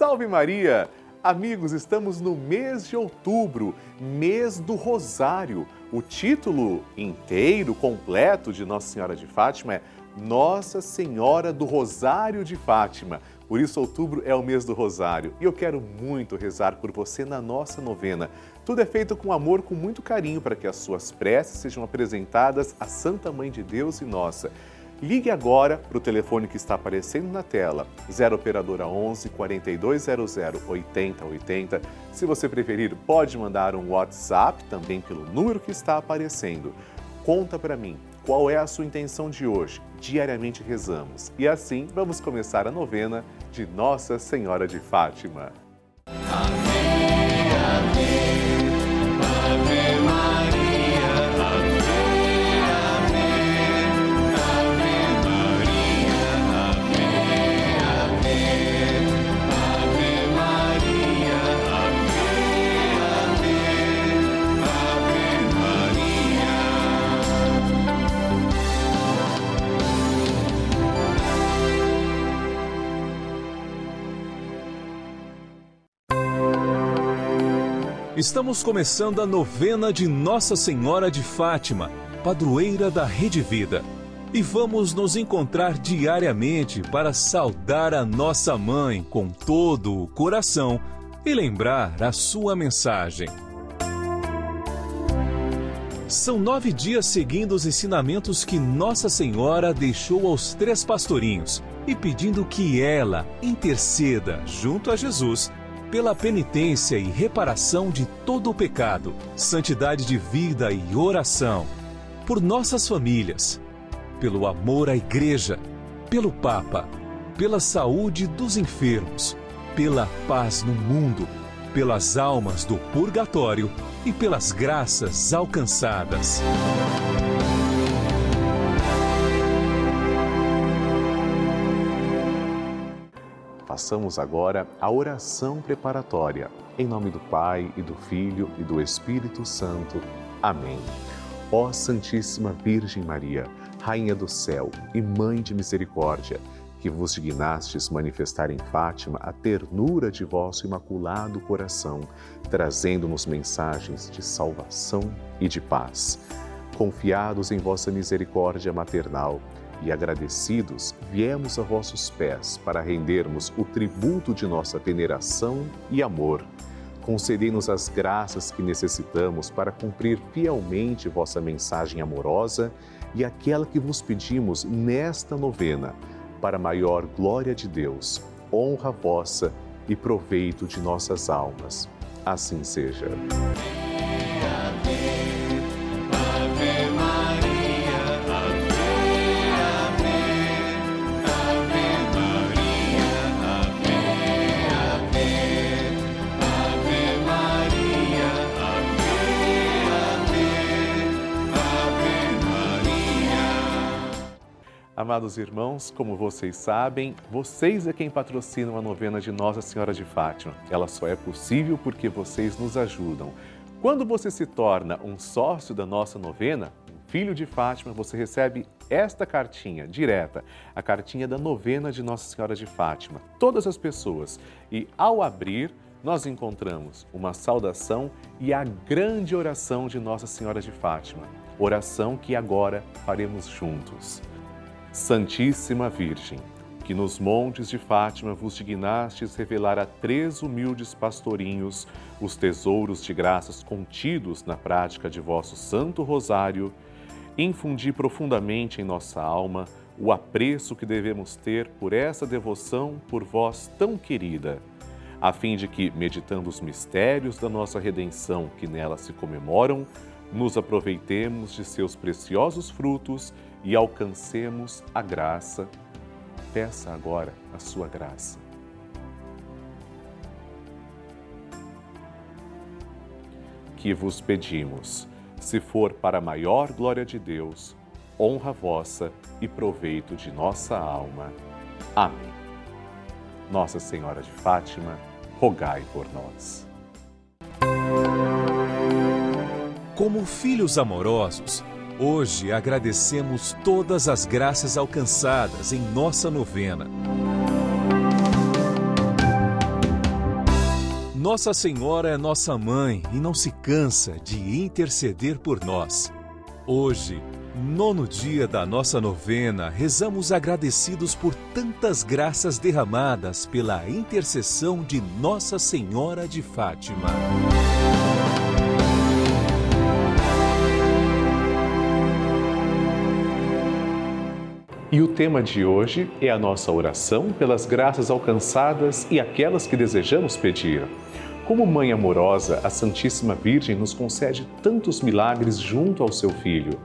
Salve Maria! Amigos, estamos no mês de outubro, mês do Rosário. O título inteiro, completo de Nossa Senhora de Fátima é Nossa Senhora do Rosário de Fátima. Por isso, outubro é o mês do Rosário e eu quero muito rezar por você na nossa novena. Tudo é feito com amor, com muito carinho, para que as suas preces sejam apresentadas à Santa Mãe de Deus e nossa. Ligue agora para o telefone que está aparecendo na tela, 0 Operadora 11 4200 8080. Se você preferir, pode mandar um WhatsApp também pelo número que está aparecendo. Conta para mim qual é a sua intenção de hoje. Diariamente rezamos e assim vamos começar a novena de Nossa Senhora de Fátima. Estamos começando a novena de Nossa Senhora de Fátima, padroeira da Rede Vida. E vamos nos encontrar diariamente para saudar a nossa mãe com todo o coração e lembrar a sua mensagem. São nove dias seguindo os ensinamentos que Nossa Senhora deixou aos três pastorinhos e pedindo que ela interceda junto a Jesus pela penitência e reparação de todo o pecado, santidade de vida e oração, por nossas famílias, pelo amor à Igreja, pelo Papa, pela saúde dos enfermos, pela paz no mundo, pelas almas do purgatório e pelas graças alcançadas. Façamos agora a oração preparatória. Em nome do Pai e do Filho e do Espírito Santo. Amém. Ó Santíssima Virgem Maria, Rainha do céu e Mãe de misericórdia, que vos dignastes manifestar em Fátima a ternura de vosso imaculado coração, trazendo-nos mensagens de salvação e de paz. Confiados em vossa misericórdia maternal, e agradecidos, viemos a vossos pés para rendermos o tributo de nossa veneração e amor. Concedei-nos as graças que necessitamos para cumprir fielmente vossa mensagem amorosa e aquela que vos pedimos nesta novena, para maior glória de Deus, honra vossa e proveito de nossas almas. Assim seja. Amados irmãos, como vocês sabem, vocês é quem patrocinam a novena de Nossa Senhora de Fátima. Ela só é possível porque vocês nos ajudam. Quando você se torna um sócio da nossa novena, filho de Fátima, você recebe esta cartinha direta, a cartinha da novena de Nossa Senhora de Fátima. Todas as pessoas. E ao abrir, nós encontramos uma saudação e a grande oração de Nossa Senhora de Fátima. Oração que agora faremos juntos. Santíssima Virgem, que nos montes de Fátima vos dignastes revelar a três humildes pastorinhos os tesouros de graças contidos na prática de vosso Santo Rosário, infundi profundamente em nossa alma o apreço que devemos ter por essa devoção por vós tão querida, a fim de que, meditando os mistérios da nossa redenção que nela se comemoram, nos aproveitemos de seus preciosos frutos e alcancemos a graça. Peça agora a sua graça. Que vos pedimos, se for para maior glória de Deus, honra vossa e proveito de nossa alma. Amém. Nossa Senhora de Fátima, rogai por nós. Como filhos amorosos, hoje agradecemos todas as graças alcançadas em nossa novena. Nossa Senhora é nossa mãe e não se cansa de interceder por nós. Hoje, nono dia da nossa novena, rezamos agradecidos por tantas graças derramadas pela intercessão de Nossa Senhora de Fátima. E o tema de hoje é a nossa oração pelas graças alcançadas e aquelas que desejamos pedir. Como mãe amorosa, a Santíssima Virgem nos concede tantos milagres junto ao seu Filho.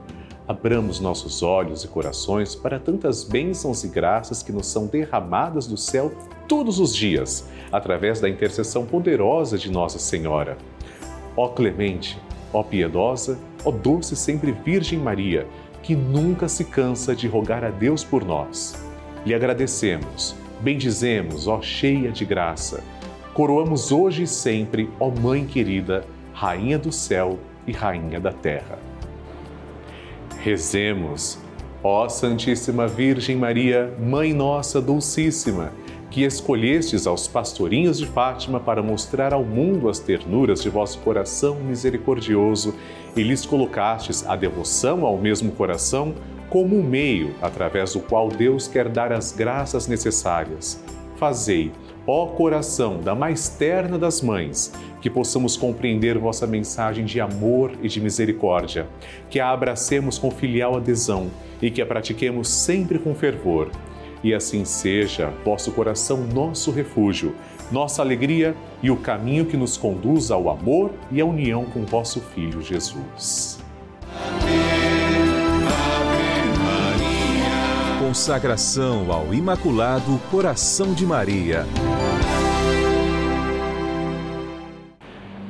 Abramos nossos olhos e corações para tantas bênçãos e graças que nos são derramadas do céu todos os dias, através da intercessão poderosa de Nossa Senhora. Ó clemente, ó piedosa, ó doce sempre Virgem Maria, que nunca se cansa de rogar a Deus por nós. Lhe agradecemos, bendizemos, ó cheia de graça. Coroamos hoje e sempre, ó Mãe querida, Rainha do céu e Rainha da terra. Rezemos, ó Santíssima Virgem Maria, Mãe Nossa Dulcíssima, que escolhestes aos pastorinhos de Fátima para mostrar ao mundo as ternuras de vosso coração misericordioso e lhes colocastes a devoção ao mesmo coração como um meio através do qual Deus quer dar as graças necessárias. Fazei Ó coração da mais terna das mães, que possamos compreender vossa mensagem de amor e de misericórdia, que a abracemos com filial adesão e que a pratiquemos sempre com fervor. E assim seja, vosso coração nosso refúgio, nossa alegria e o caminho que nos conduz ao amor e à união com vosso Filho Jesus. Consagração ao Imaculado Coração de Maria.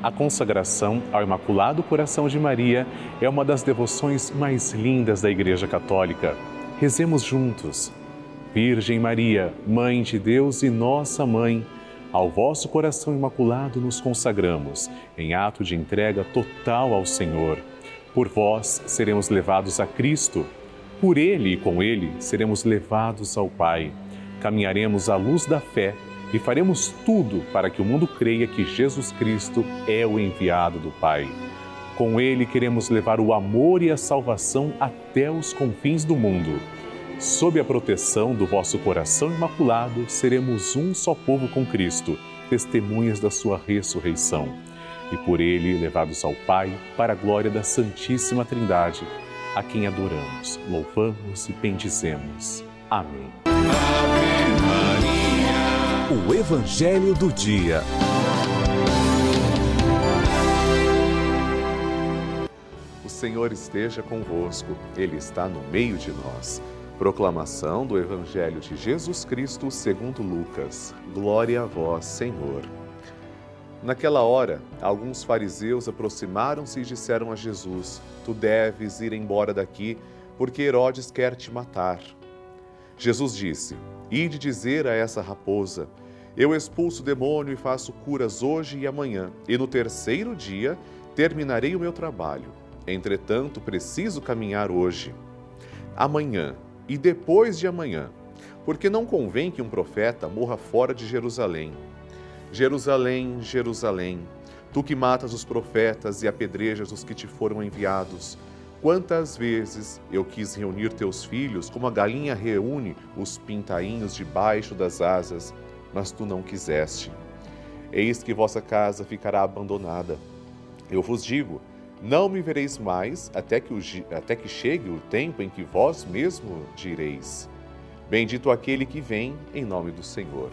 A consagração ao Imaculado Coração de Maria é uma das devoções mais lindas da Igreja Católica. Rezemos juntos. Virgem Maria, Mãe de Deus e nossa Mãe, ao vosso coração imaculado nos consagramos, em ato de entrega total ao Senhor. Por vós seremos levados a Cristo por ele e com ele seremos levados ao Pai. Caminharemos à luz da fé e faremos tudo para que o mundo creia que Jesus Cristo é o enviado do Pai. Com ele queremos levar o amor e a salvação até os confins do mundo. Sob a proteção do vosso coração imaculado, seremos um só povo com Cristo, testemunhas da sua ressurreição. E por ele levados ao Pai, para a glória da Santíssima Trindade a quem adoramos, louvamos e bendizemos. Amém. Ave Maria. O Evangelho do Dia. O Senhor esteja convosco, Ele está no meio de nós. Proclamação do Evangelho de Jesus Cristo segundo Lucas. Glória a vós, Senhor. Naquela hora, alguns fariseus aproximaram-se e disseram a Jesus: Tu deves ir embora daqui, porque Herodes quer te matar. Jesus disse: Ide dizer a essa raposa: Eu expulso o demônio e faço curas hoje e amanhã, e no terceiro dia terminarei o meu trabalho. Entretanto, preciso caminhar hoje, amanhã e depois de amanhã, porque não convém que um profeta morra fora de Jerusalém. Jerusalém, Jerusalém, tu que matas os profetas e apedrejas os que te foram enviados. Quantas vezes eu quis reunir teus filhos, como a galinha reúne os pintainhos debaixo das asas, mas tu não quiseste. Eis que vossa casa ficará abandonada. Eu vos digo: não me vereis mais até que, o, até que chegue o tempo em que vós mesmo direis: Bendito aquele que vem em nome do Senhor.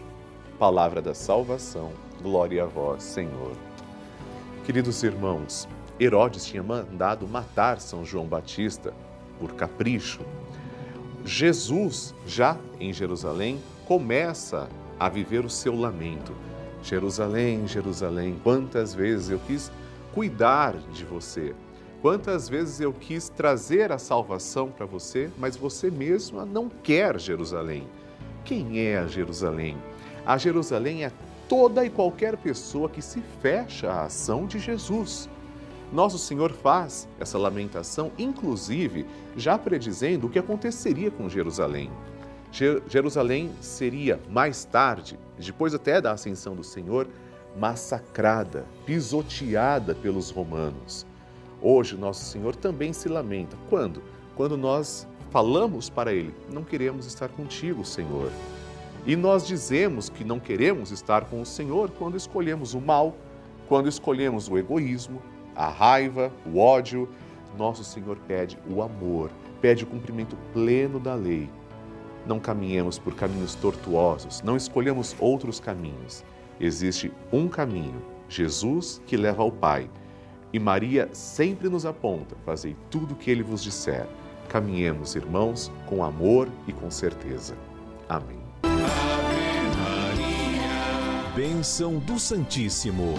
Palavra da salvação, glória a vós, Senhor. Queridos irmãos, Herodes tinha mandado matar São João Batista por capricho. Jesus, já em Jerusalém, começa a viver o seu lamento. Jerusalém, Jerusalém, quantas vezes eu quis cuidar de você, quantas vezes eu quis trazer a salvação para você, mas você mesma não quer Jerusalém. Quem é a Jerusalém? A Jerusalém é toda e qualquer pessoa que se fecha à ação de Jesus. Nosso Senhor faz essa lamentação, inclusive já predizendo o que aconteceria com Jerusalém. Jerusalém seria mais tarde, depois até da ascensão do Senhor, massacrada, pisoteada pelos romanos. Hoje, Nosso Senhor também se lamenta. Quando? Quando nós falamos para Ele: Não queremos estar contigo, Senhor. E nós dizemos que não queremos estar com o Senhor quando escolhemos o mal, quando escolhemos o egoísmo, a raiva, o ódio. Nosso Senhor pede o amor, pede o cumprimento pleno da lei. Não caminhemos por caminhos tortuosos, não escolhemos outros caminhos. Existe um caminho, Jesus, que leva ao Pai. E Maria sempre nos aponta: fazei tudo o que ele vos disser. Caminhemos, irmãos, com amor e com certeza. Amém. Ave Maria. Bênção do Santíssimo.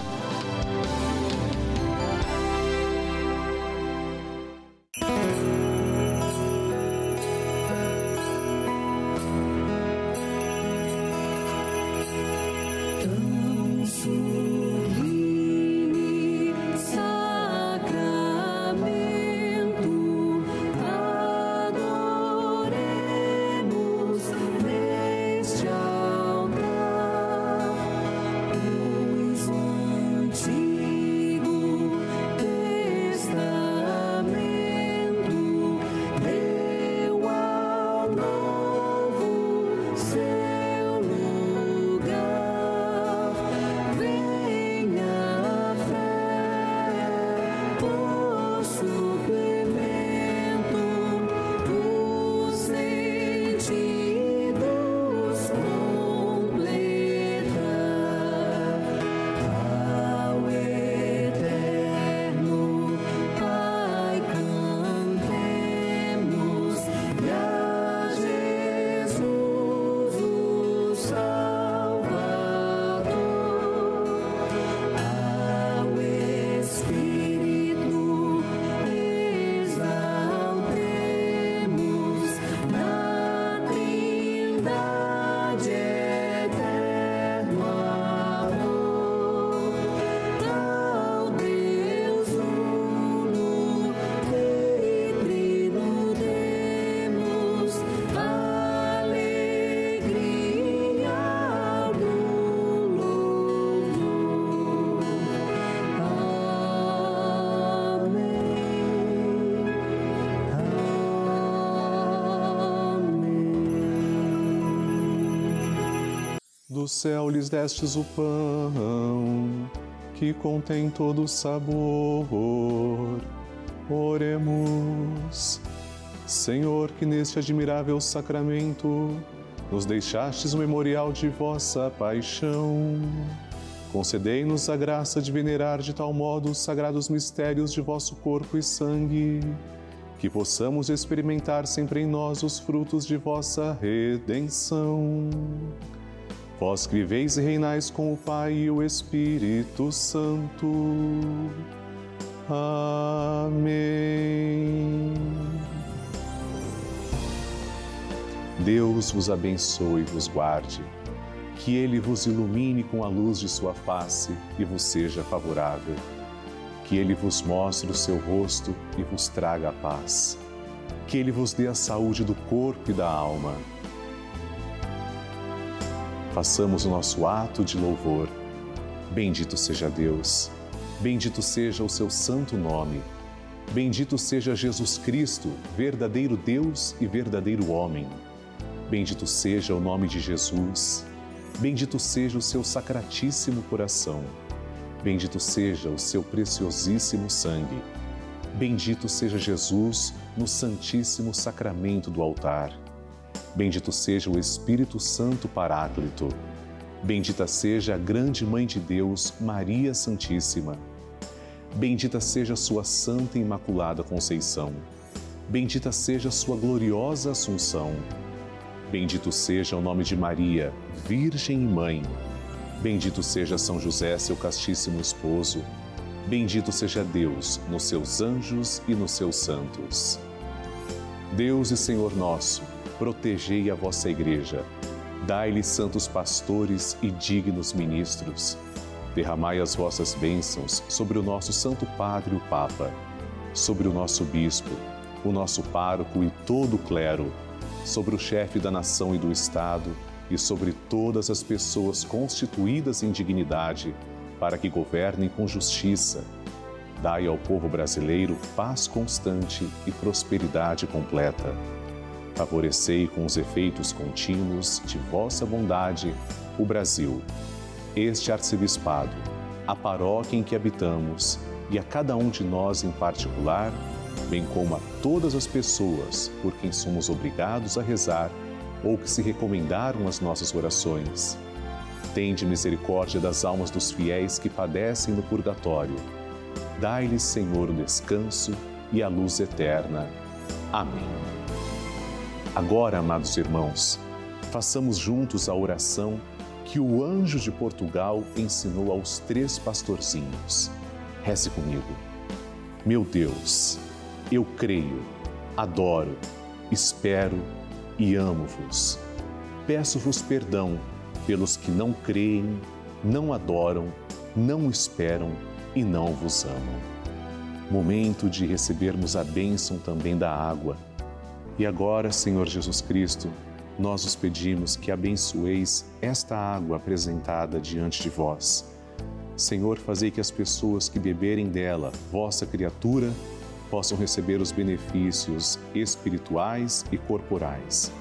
Do céu lhes destes o pão, que contém todo o sabor. Oremos. Senhor, que neste admirável sacramento nos deixastes o memorial de vossa paixão. Concedei-nos a graça de venerar de tal modo os sagrados mistérios de vosso corpo e sangue, que possamos experimentar sempre em nós os frutos de vossa redenção Vós que viveis e reinais com o Pai e o Espírito Santo. Amém. Deus vos abençoe e vos guarde, que Ele vos ilumine com a luz de sua face e vos seja favorável, que Ele vos mostre o seu rosto e vos traga a paz, que Ele vos dê a saúde do corpo e da alma façamos o nosso ato de louvor. Bendito seja Deus, bendito seja o seu santo nome, bendito seja Jesus Cristo, verdadeiro Deus e verdadeiro homem. Bendito seja o nome de Jesus, bendito seja o seu sacratíssimo coração, bendito seja o seu preciosíssimo sangue. Bendito seja Jesus no Santíssimo Sacramento do altar. Bendito seja o Espírito Santo Paráclito. Bendita seja a grande Mãe de Deus, Maria Santíssima. Bendita seja sua Santa e Imaculada Conceição. Bendita seja sua gloriosa Assunção. Bendito seja o nome de Maria, Virgem e Mãe. Bendito seja São José, seu castíssimo esposo. Bendito seja Deus nos seus anjos e nos seus santos. Deus e Senhor nosso, protegei a vossa igreja. Dai-lhe santos pastores e dignos ministros. Derramai as vossas bênçãos sobre o nosso Santo Padre, o Papa, sobre o nosso bispo, o nosso pároco e todo o clero, sobre o chefe da nação e do Estado e sobre todas as pessoas constituídas em dignidade, para que governem com justiça. Dai ao povo brasileiro paz constante e prosperidade completa. Favorecei com os efeitos contínuos de vossa bondade o Brasil, este arcebispado, a paróquia em que habitamos e a cada um de nós em particular, bem como a todas as pessoas por quem somos obrigados a rezar ou que se recomendaram as nossas orações Tende misericórdia das almas dos fiéis que padecem no purgatório. Dai-lhes, Senhor, o descanso e a luz eterna. Amém. Agora, amados irmãos, façamos juntos a oração que o anjo de Portugal ensinou aos três pastorzinhos. Reze comigo. Meu Deus, eu creio, adoro, espero e amo-vos. Peço-vos perdão pelos que não creem, não adoram, não esperam e não vos amam. Momento de recebermos a bênção também da água. E agora, Senhor Jesus Cristo, nós os pedimos que abençoeis esta água apresentada diante de vós. Senhor, fazei que as pessoas que beberem dela, vossa criatura, possam receber os benefícios espirituais e corporais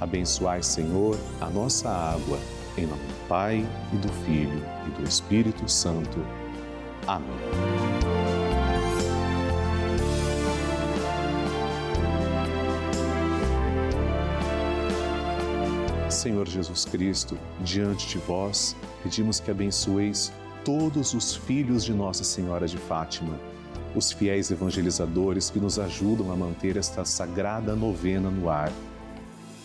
Abençoai, Senhor, a nossa água, em nome do Pai e do Filho e do Espírito Santo. Amém. Senhor Jesus Cristo, diante de vós, pedimos que abençoeis todos os filhos de Nossa Senhora de Fátima, os fiéis evangelizadores que nos ajudam a manter esta sagrada novena no ar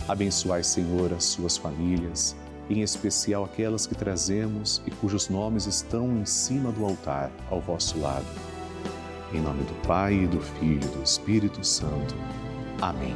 Abençoai, Senhor, as suas famílias, em especial aquelas que trazemos e cujos nomes estão em cima do altar, ao vosso lado. Em nome do Pai, e do Filho e do Espírito Santo. Amém.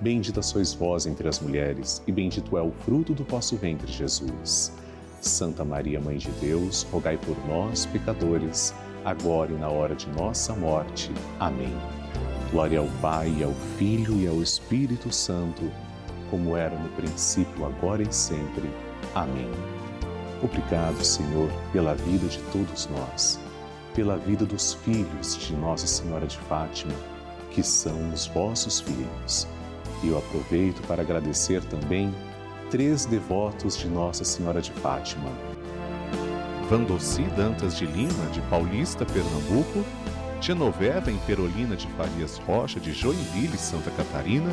Bendita sois vós entre as mulheres, e bendito é o fruto do vosso ventre, Jesus. Santa Maria, Mãe de Deus, rogai por nós, pecadores, agora e na hora de nossa morte. Amém. Glória ao Pai, ao Filho e ao Espírito Santo como era no princípio, agora e sempre. Amém. Obrigado, Senhor, pela vida de todos nós, pela vida dos filhos de Nossa Senhora de Fátima, que são os vossos filhos. E eu aproveito para agradecer também três devotos de Nossa Senhora de Fátima. Vandossi Dantas de Lima, de Paulista, Pernambuco, Genoveva Imperolina de Farias Rocha, de Joinville, Santa Catarina,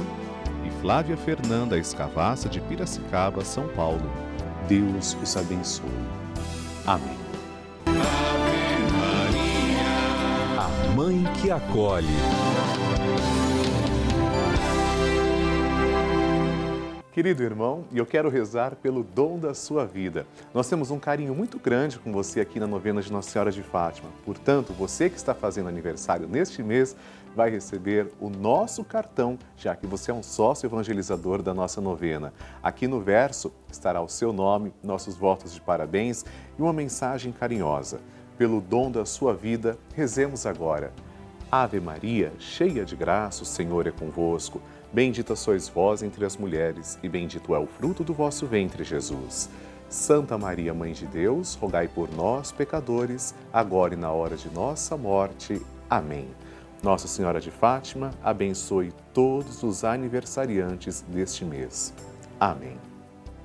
e Flávia Fernanda Escavassa de Piracicaba, São Paulo. Deus os abençoe. Amém. Ave Maria, a mãe que acolhe. Querido irmão, e eu quero rezar pelo dom da sua vida. Nós temos um carinho muito grande com você aqui na novena de Nossa Senhora de Fátima. Portanto, você que está fazendo aniversário neste mês vai receber o nosso cartão, já que você é um sócio evangelizador da nossa novena. Aqui no verso estará o seu nome, nossos votos de parabéns e uma mensagem carinhosa. Pelo dom da sua vida, rezemos agora. Ave Maria, cheia de graça, o Senhor é convosco. Bendita sois vós entre as mulheres, e bendito é o fruto do vosso ventre, Jesus. Santa Maria, Mãe de Deus, rogai por nós, pecadores, agora e na hora de nossa morte. Amém. Nossa Senhora de Fátima, abençoe todos os aniversariantes deste mês. Amém.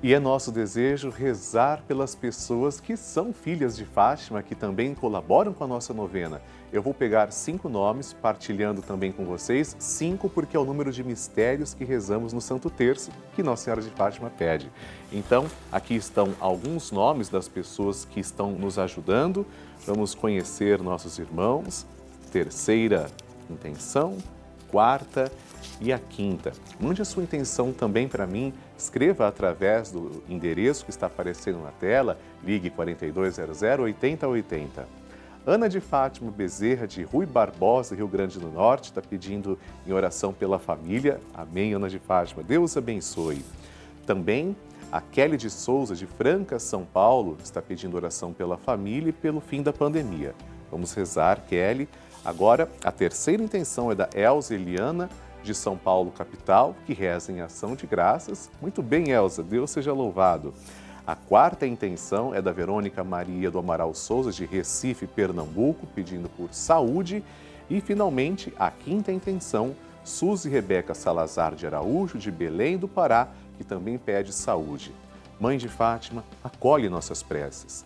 E é nosso desejo rezar pelas pessoas que são filhas de Fátima, que também colaboram com a nossa novena. Eu vou pegar cinco nomes, partilhando também com vocês, cinco porque é o número de mistérios que rezamos no Santo Terço, que Nossa Senhora de Fátima pede. Então, aqui estão alguns nomes das pessoas que estão nos ajudando. Vamos conhecer nossos irmãos. Terceira intenção, quarta e a quinta. Mande a sua intenção também para mim, escreva através do endereço que está aparecendo na tela, ligue 4200 8080. Ana de Fátima Bezerra, de Rui Barbosa, Rio Grande do Norte, está pedindo em oração pela família. Amém, Ana de Fátima. Deus abençoe. Também a Kelly de Souza, de Franca, São Paulo, está pedindo oração pela família e pelo fim da pandemia. Vamos rezar, Kelly. Agora, a terceira intenção é da Elza Eliana, de São Paulo, capital, que reza em ação de graças. Muito bem, Elza, Deus seja louvado. A quarta intenção é da Verônica Maria do Amaral Souza, de Recife, Pernambuco, pedindo por saúde. E, finalmente, a quinta intenção, Suzy Rebeca Salazar de Araújo, de Belém do Pará, que também pede saúde. Mãe de Fátima, acolhe nossas preces.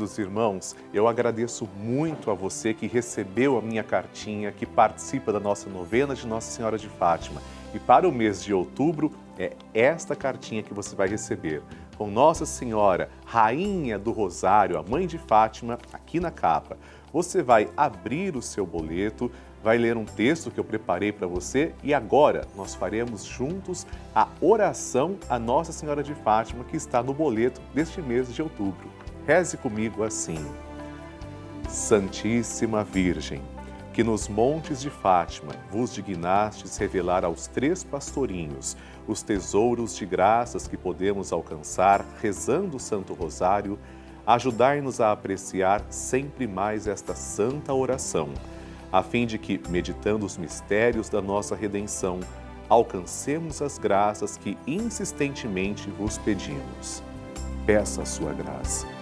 Queridos irmãos, eu agradeço muito a você que recebeu a minha cartinha, que participa da nossa novena de Nossa Senhora de Fátima. E para o mês de outubro, é esta cartinha que você vai receber. Com Nossa Senhora, Rainha do Rosário, a Mãe de Fátima, aqui na capa. Você vai abrir o seu boleto, vai ler um texto que eu preparei para você e agora nós faremos juntos a oração a Nossa Senhora de Fátima que está no boleto deste mês de outubro. Reze comigo assim. Santíssima Virgem, que nos montes de Fátima vos dignastes revelar aos três pastorinhos os tesouros de graças que podemos alcançar rezando o Santo Rosário, ajudai-nos a apreciar sempre mais esta santa oração, a fim de que, meditando os mistérios da nossa redenção, alcancemos as graças que insistentemente vos pedimos. Peça a sua graça.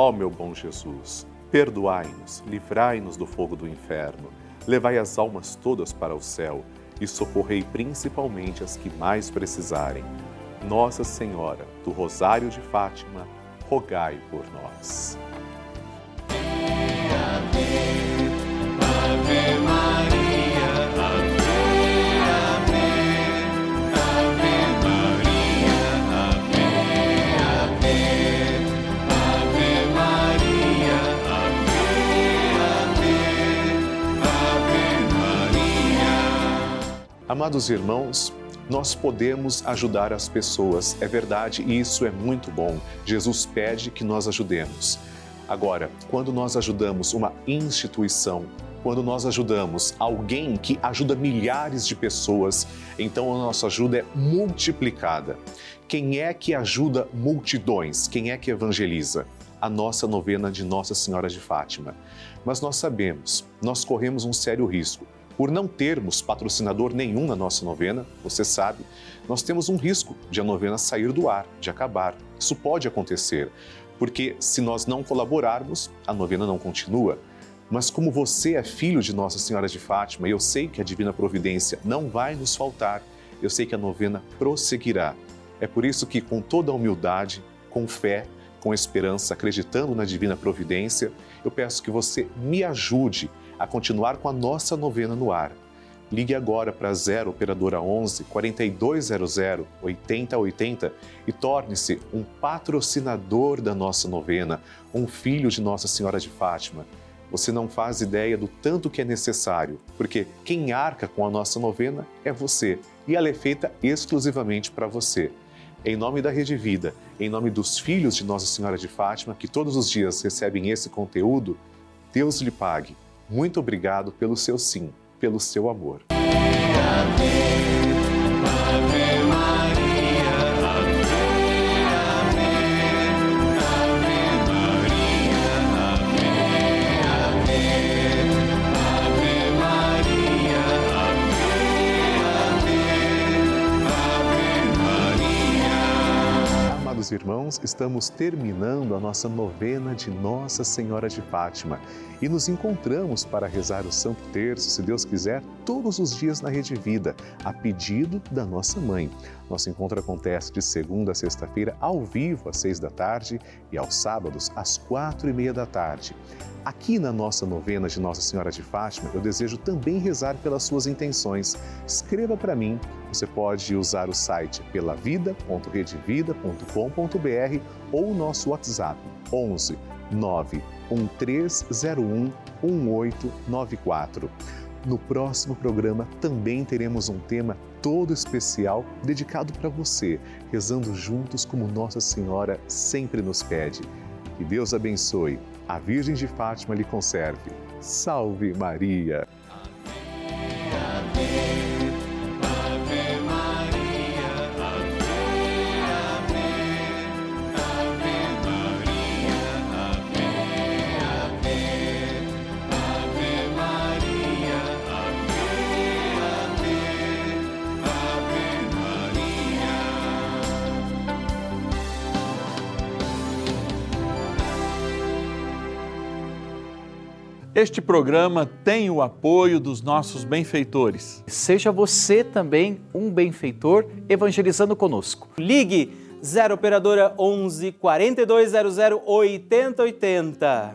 Ó meu bom Jesus, perdoai-nos, livrai-nos do fogo do inferno, levai as almas todas para o céu e socorrei principalmente as que mais precisarem. Nossa Senhora do Rosário de Fátima, rogai por nós. Amados irmãos, nós podemos ajudar as pessoas, é verdade, e isso é muito bom. Jesus pede que nós ajudemos. Agora, quando nós ajudamos uma instituição, quando nós ajudamos alguém que ajuda milhares de pessoas, então a nossa ajuda é multiplicada. Quem é que ajuda multidões? Quem é que evangeliza? A nossa novena de Nossa Senhora de Fátima. Mas nós sabemos, nós corremos um sério risco. Por não termos patrocinador nenhum na nossa novena, você sabe, nós temos um risco de a novena sair do ar, de acabar. Isso pode acontecer, porque se nós não colaborarmos, a novena não continua. Mas como você é filho de Nossa Senhora de Fátima, e eu sei que a divina providência não vai nos faltar, eu sei que a novena prosseguirá. É por isso que, com toda a humildade, com fé, com esperança, acreditando na divina providência, eu peço que você me ajude a continuar com a nossa novena no ar. Ligue agora para 0 operadora 11 4200 8080 e torne-se um patrocinador da nossa novena, um filho de Nossa Senhora de Fátima. Você não faz ideia do tanto que é necessário, porque quem arca com a nossa novena é você e ela é feita exclusivamente para você. Em nome da Rede Vida, em nome dos filhos de Nossa Senhora de Fátima, que todos os dias recebem esse conteúdo, Deus lhe pague. Muito obrigado pelo seu sim, pelo seu amor. Queridos irmãos, estamos terminando a nossa novena de Nossa Senhora de Fátima e nos encontramos para rezar o Santo Terço, se Deus quiser, todos os dias na Rede Vida, a pedido da nossa mãe. Nosso encontro acontece de segunda a sexta-feira, ao vivo, às seis da tarde, e aos sábados, às quatro e meia da tarde. Aqui na nossa novena de Nossa Senhora de Fátima, eu desejo também rezar pelas suas intenções. Escreva para mim. Você pode usar o site pelavida.redevida.com.br ou o nosso WhatsApp 11 91301 1894. No próximo programa também teremos um tema todo especial dedicado para você, rezando juntos como Nossa Senhora sempre nos pede. Que Deus abençoe, a Virgem de Fátima lhe conserve. Salve Maria! Este programa tem o apoio dos nossos benfeitores. Seja você também um benfeitor evangelizando conosco. Ligue 0 operadora 11 4200 8080.